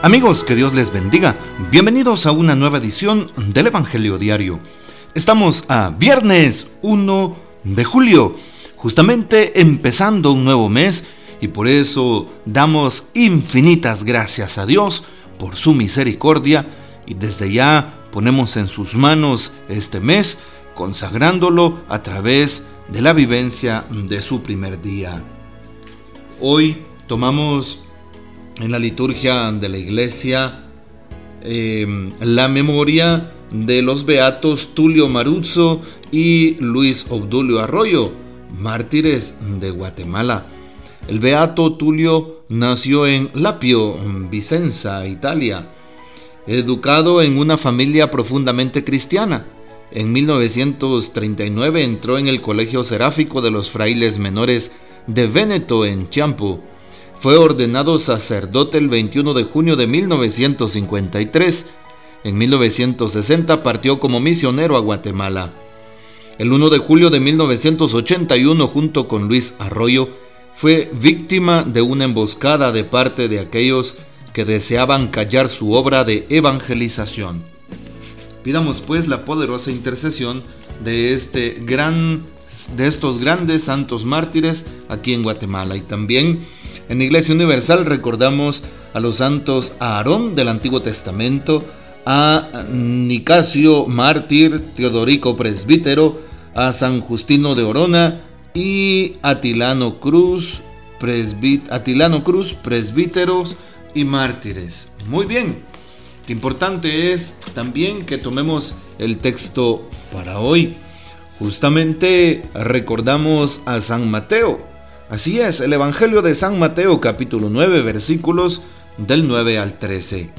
Amigos, que Dios les bendiga. Bienvenidos a una nueva edición del Evangelio Diario. Estamos a viernes 1 de julio, justamente empezando un nuevo mes y por eso damos infinitas gracias a Dios por su misericordia y desde ya ponemos en sus manos este mes consagrándolo a través de la vivencia de su primer día. Hoy tomamos en la liturgia de la iglesia em, la memoria de los beatos Tulio Maruzzo y Luis Obdulio Arroyo, mártires de Guatemala. El beato Tulio nació en Lapio, Vicenza, Italia, educado en una familia profundamente cristiana. En 1939 entró en el Colegio Seráfico de los Frailes Menores de Véneto en Chiampo fue ordenado sacerdote el 21 de junio de 1953. En 1960 partió como misionero a Guatemala. El 1 de julio de 1981, junto con Luis Arroyo, fue víctima de una emboscada de parte de aquellos que deseaban callar su obra de evangelización. Pidamos pues la poderosa intercesión de este gran de estos grandes santos mártires aquí en Guatemala y también en Iglesia Universal recordamos a los santos Aarón del Antiguo Testamento, a Nicasio mártir, Teodorico presbítero, a San Justino de Orona y Atilano Cruz, Atilano Cruz, presbíteros y mártires. Muy bien, lo importante es también que tomemos el texto para hoy. Justamente recordamos a San Mateo, Así es, el Evangelio de San Mateo capítulo 9 versículos del 9 al 13.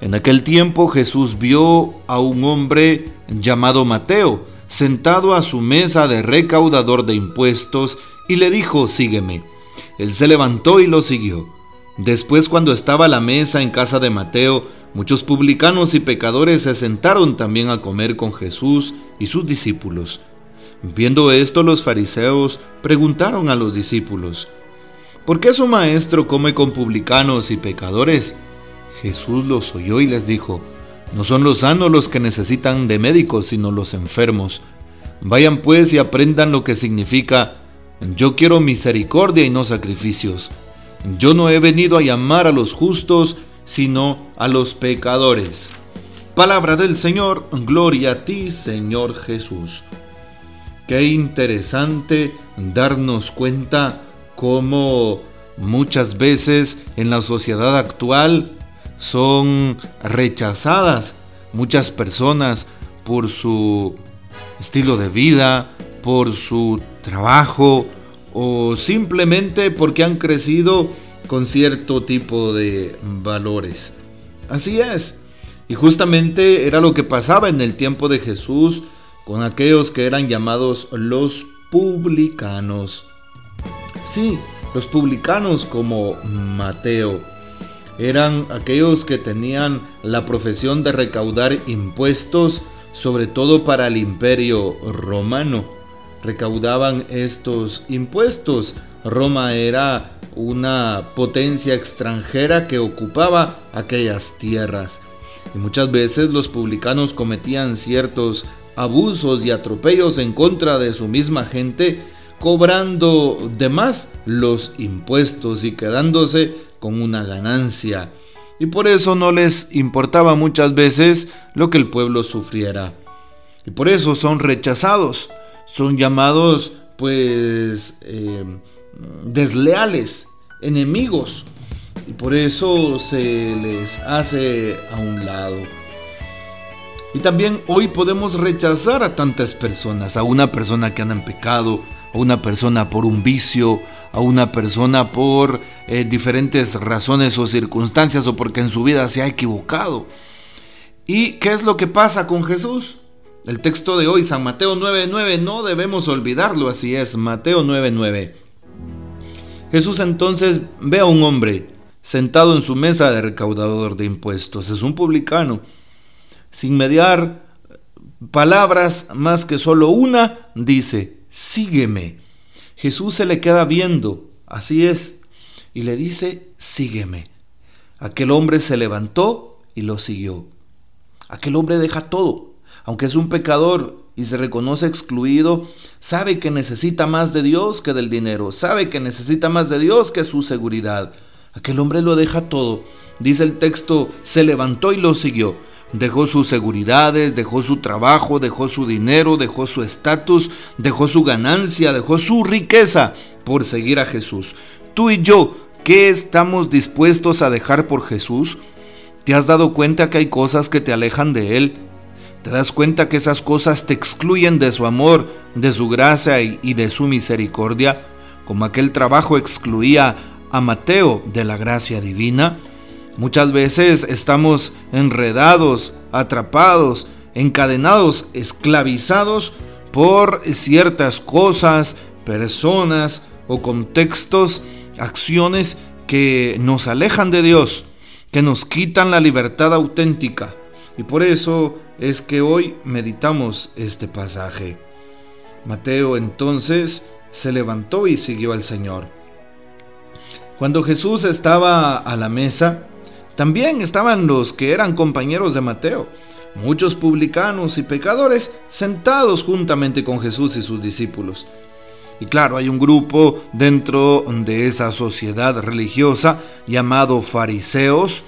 En aquel tiempo Jesús vio a un hombre llamado Mateo sentado a su mesa de recaudador de impuestos y le dijo, sígueme. Él se levantó y lo siguió. Después cuando estaba a la mesa en casa de Mateo, muchos publicanos y pecadores se sentaron también a comer con Jesús y sus discípulos. Viendo esto, los fariseos preguntaron a los discípulos, ¿por qué su maestro come con publicanos y pecadores? Jesús los oyó y les dijo, no son los sanos los que necesitan de médicos, sino los enfermos. Vayan pues y aprendan lo que significa, yo quiero misericordia y no sacrificios. Yo no he venido a llamar a los justos, sino a los pecadores. Palabra del Señor, gloria a ti, Señor Jesús. Qué interesante darnos cuenta cómo muchas veces en la sociedad actual son rechazadas muchas personas por su estilo de vida, por su trabajo o simplemente porque han crecido con cierto tipo de valores. Así es. Y justamente era lo que pasaba en el tiempo de Jesús con aquellos que eran llamados los publicanos. Sí, los publicanos como Mateo eran aquellos que tenían la profesión de recaudar impuestos, sobre todo para el imperio romano. Recaudaban estos impuestos. Roma era una potencia extranjera que ocupaba aquellas tierras. Y muchas veces los publicanos cometían ciertos abusos y atropellos en contra de su misma gente, cobrando de más los impuestos y quedándose con una ganancia. Y por eso no les importaba muchas veces lo que el pueblo sufriera. Y por eso son rechazados, son llamados pues eh, desleales, enemigos. Y por eso se les hace a un lado. Y también hoy podemos rechazar a tantas personas, a una persona que anda en pecado, a una persona por un vicio, a una persona por eh, diferentes razones o circunstancias o porque en su vida se ha equivocado. ¿Y qué es lo que pasa con Jesús? El texto de hoy, San Mateo 9:9, no debemos olvidarlo, así es, Mateo 9:9. Jesús entonces ve a un hombre sentado en su mesa de recaudador de impuestos, es un publicano sin mediar palabras más que solo una, dice, sígueme. Jesús se le queda viendo, así es, y le dice, sígueme. aquel hombre se levantó y lo siguió. Aquel hombre deja todo, aunque es un pecador y se reconoce excluido, sabe que necesita más de Dios que del dinero, sabe que necesita más de Dios que su seguridad. Aquel hombre lo deja todo. Dice el texto, se levantó y lo siguió. Dejó sus seguridades, dejó su trabajo, dejó su dinero, dejó su estatus, dejó su ganancia, dejó su riqueza por seguir a Jesús. Tú y yo, ¿qué estamos dispuestos a dejar por Jesús? ¿Te has dado cuenta que hay cosas que te alejan de Él? ¿Te das cuenta que esas cosas te excluyen de su amor, de su gracia y de su misericordia? Como aquel trabajo excluía a Mateo de la gracia divina. Muchas veces estamos enredados, atrapados, encadenados, esclavizados por ciertas cosas, personas o contextos, acciones que nos alejan de Dios que nos quitan la libertad auténtica. Y por eso es que hoy meditamos este pasaje. Mateo entonces se levantó y siguió al Señor. Cuando Jesús estaba a la mesa, también estaban los que eran compañeros de Mateo, muchos publicanos y pecadores sentados juntamente con Jesús y sus discípulos. Y claro, hay un grupo dentro de esa sociedad religiosa llamado fariseos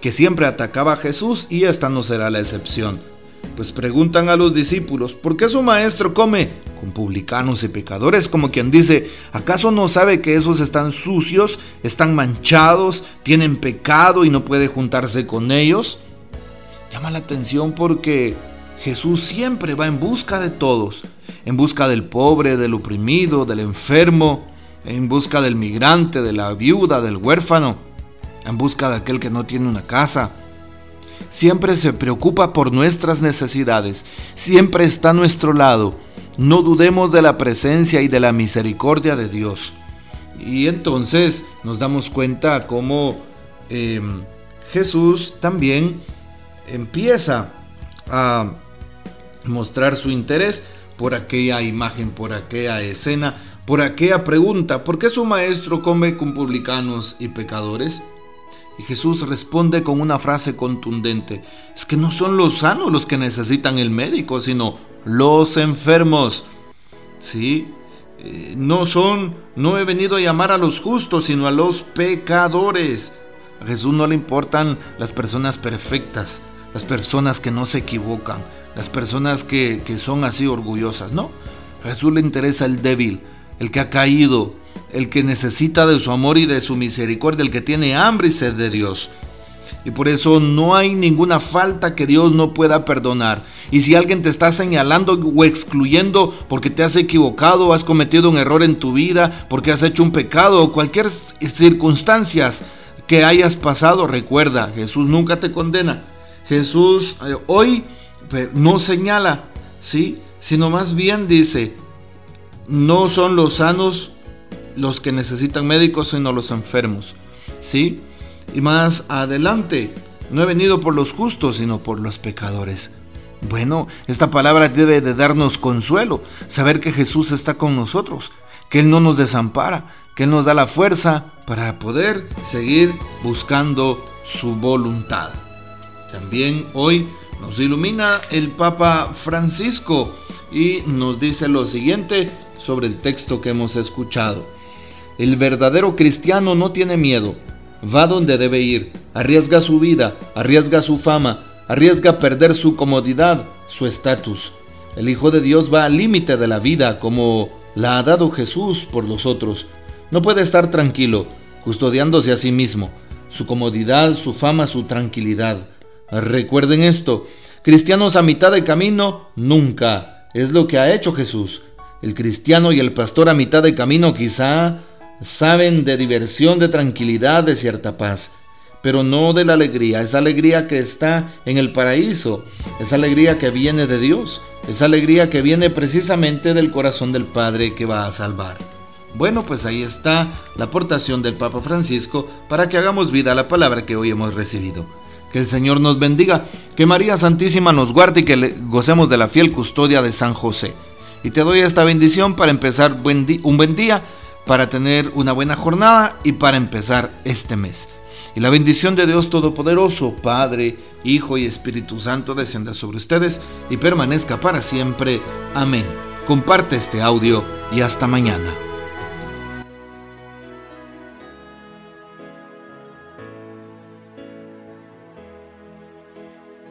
que siempre atacaba a Jesús y esta no será la excepción. Pues preguntan a los discípulos, ¿por qué su maestro come con publicanos y pecadores? Como quien dice, ¿acaso no sabe que esos están sucios, están manchados, tienen pecado y no puede juntarse con ellos? Llama la atención porque Jesús siempre va en busca de todos en busca del pobre, del oprimido, del enfermo, en busca del migrante, de la viuda, del huérfano, en busca de aquel que no tiene una casa. Siempre se preocupa por nuestras necesidades, siempre está a nuestro lado. No dudemos de la presencia y de la misericordia de Dios. Y entonces nos damos cuenta cómo em, Jesús también empieza a mostrar su interés por aquella imagen, por aquella escena, por aquella pregunta, ¿por qué su maestro come con publicanos y pecadores? Y Jesús responde con una frase contundente, es que no son los sanos los que necesitan el médico, sino los enfermos. Sí, eh, no son, no he venido a llamar a los justos, sino a los pecadores. A Jesús no le importan las personas perfectas, las personas que no se equivocan, las personas que, son así orgullosas, no. A Jesús le interesa el débil, el que ha caído, el que necesita de su amor y de su misericordia, el que tiene hambre y sed de Dios. Y por eso no hay ninguna falta que Dios no pueda perdonar. Y si alguien te está señalando o excluyendo porque te has equivocado, has cometido un error en tu vida, porque has hecho un pecado o cualquier circunstancias que hayas pasado, recuerda, Jesús nunca te condena. Jesús eh, hoy no señala, ¿sí? Sino más bien dice, no son los sanos los que necesitan médicos, sino los enfermos, ¿sí? Y más adelante, no he venido por los justos, sino por los pecadores. Bueno, esta palabra debe de darnos consuelo, saber que Jesús está con nosotros, que Él no nos desampara, que Él nos da la fuerza para poder seguir buscando su voluntad. También hoy nos ilumina el Papa Francisco y nos dice lo siguiente sobre el texto que hemos escuchado. El verdadero cristiano no tiene miedo, va donde debe ir, arriesga su vida, arriesga su fama, arriesga perder su comodidad, su estatus. El Hijo de Dios va al límite de la vida como la ha dado Jesús por los otros. No puede estar tranquilo, custodiándose a sí mismo, su comodidad, su fama, su tranquilidad. Recuerden esto, cristianos a mitad de camino, nunca. Es lo que ha hecho Jesús. El cristiano y el pastor a mitad de camino quizá saben de diversión, de tranquilidad, de cierta paz, pero no de la alegría, esa alegría que está en el paraíso, esa alegría que viene de Dios, esa alegría que viene precisamente del corazón del Padre que va a salvar. Bueno, pues ahí está la aportación del Papa Francisco para que hagamos vida a la palabra que hoy hemos recibido. Que el Señor nos bendiga, que María Santísima nos guarde y que gocemos de la fiel custodia de San José. Y te doy esta bendición para empezar un buen día, para tener una buena jornada y para empezar este mes. Y la bendición de Dios Todopoderoso, Padre, Hijo y Espíritu Santo descienda sobre ustedes y permanezca para siempre. Amén. Comparte este audio y hasta mañana.